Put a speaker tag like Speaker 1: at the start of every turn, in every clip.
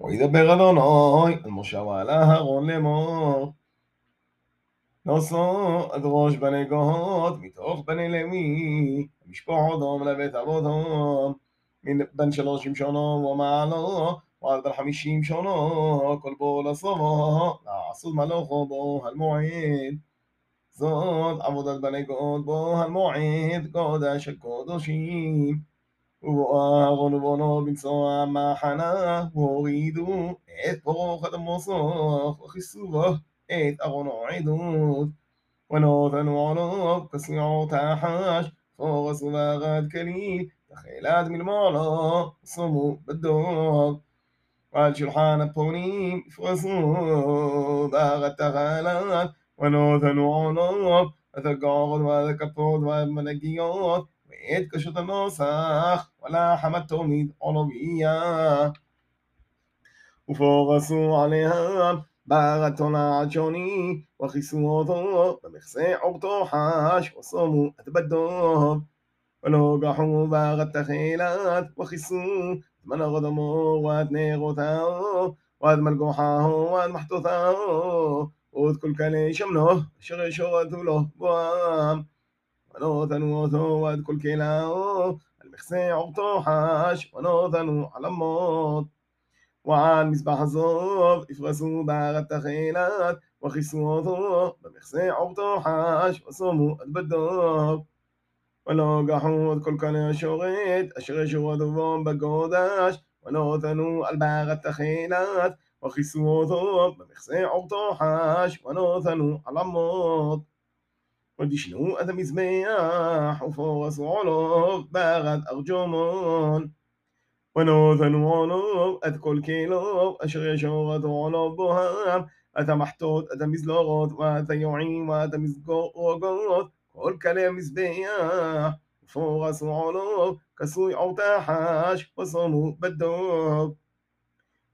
Speaker 1: וידבר אדוני אל משה ועל אהרון לאמור. נושא עד ראש בני גות מתוך בני לוי, משפוח אדום לבית אבותם, בין שלושים שונו ומעלו, ועד בין חמישים שונו, כל בו לסובו, לעשות מלוכו בו המועד. זאת עבודת בני גוד בו המועד, קודש הקודשים. وأغلبنا بنسوا ما حنا وغيدو إت بروخة مصاخ وخسوه إت أغنى عدود ونوثن وعنب كسيع تحاش فوغس وغد كليل تخيلات من المعلى صمو بالدوب وعلى شرحان الطونين فرسو باغت تغالات ونوثن وعنب أثقى غد وأثقى بود ومنقيات ואת קשות הנוסח, ולחם התומיד עולביה. ופורסו עליהם ברצון העדשוני, וכיסו אותו במכסה עורתו חש, ושמו את בדוב. ולא גחו בארת תחילת, וכיסו את מנור דמו, ואת נרותיו, ואת מלגוחהו, ואת מחתותיו, ואת כל כלי שמנו, אשר ישורתו לו בואם. ונותנו אותו ואת כל כלאו, על מכסה עורתו חש, ונותנו עלמות. ועל מזבח הזוב יפרסו בארת תחילת, וכיסו אותו במכסה עורתו חש, ושמו את בדוב. ולא גחו את כל כלי השורת, אשר ישורתו בו בגודש, ונותנו על בארת תחילת, וכיסו אותו במכסה עורתו חש, ונותנו עלמות. ודשנו את המזבח, ופורסו עולו בארת ארג'ומון. ונותנו עולו את כל כלו, אשר ישורתו עולו בוהם, את המחטות, את המזלורות, ואת היועים, ואת המזגורות, כל כלי המזבח. ופורסו עולו, כסוי עורתה חש, ושמו בדוב.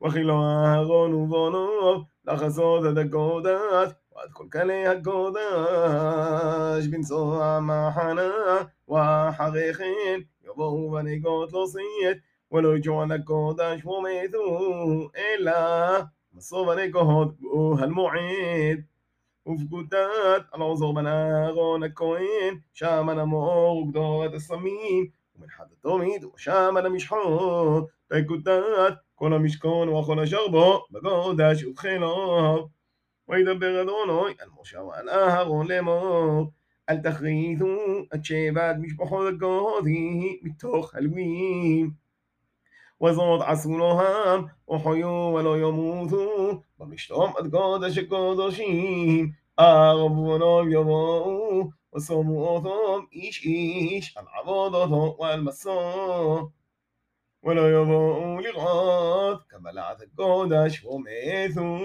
Speaker 1: וכילו אהרון ובונו, לחזות את הקודש, قد كل كلي هكوداش بنسوع ما حنا وحقيقين يبو بني قوت لصيت ولو جوانا كوداش وميثو إلا مصو بني قوت بوها المعيد وفقودات بنا بناغون الكوين شامنا مور وقدورة الصميم ومن حد التوميد وشامنا مش حوت تكودات كل مشكون وخنا شربو بقوداش وبخيلو וידבר אדוני על משה ועל אהרון לאמור, אל תכריתו את שבעת משפחות הגודי מתוך הלווים. וזאת עשו להם, וחיו ולא ימותו, במשתום עד קודש הקודשים, ארבונו יבואו, ושמו אותם איש איש על עבודתו ועל מסור. ולא יבואו לראות קבלת הקודש ומתו.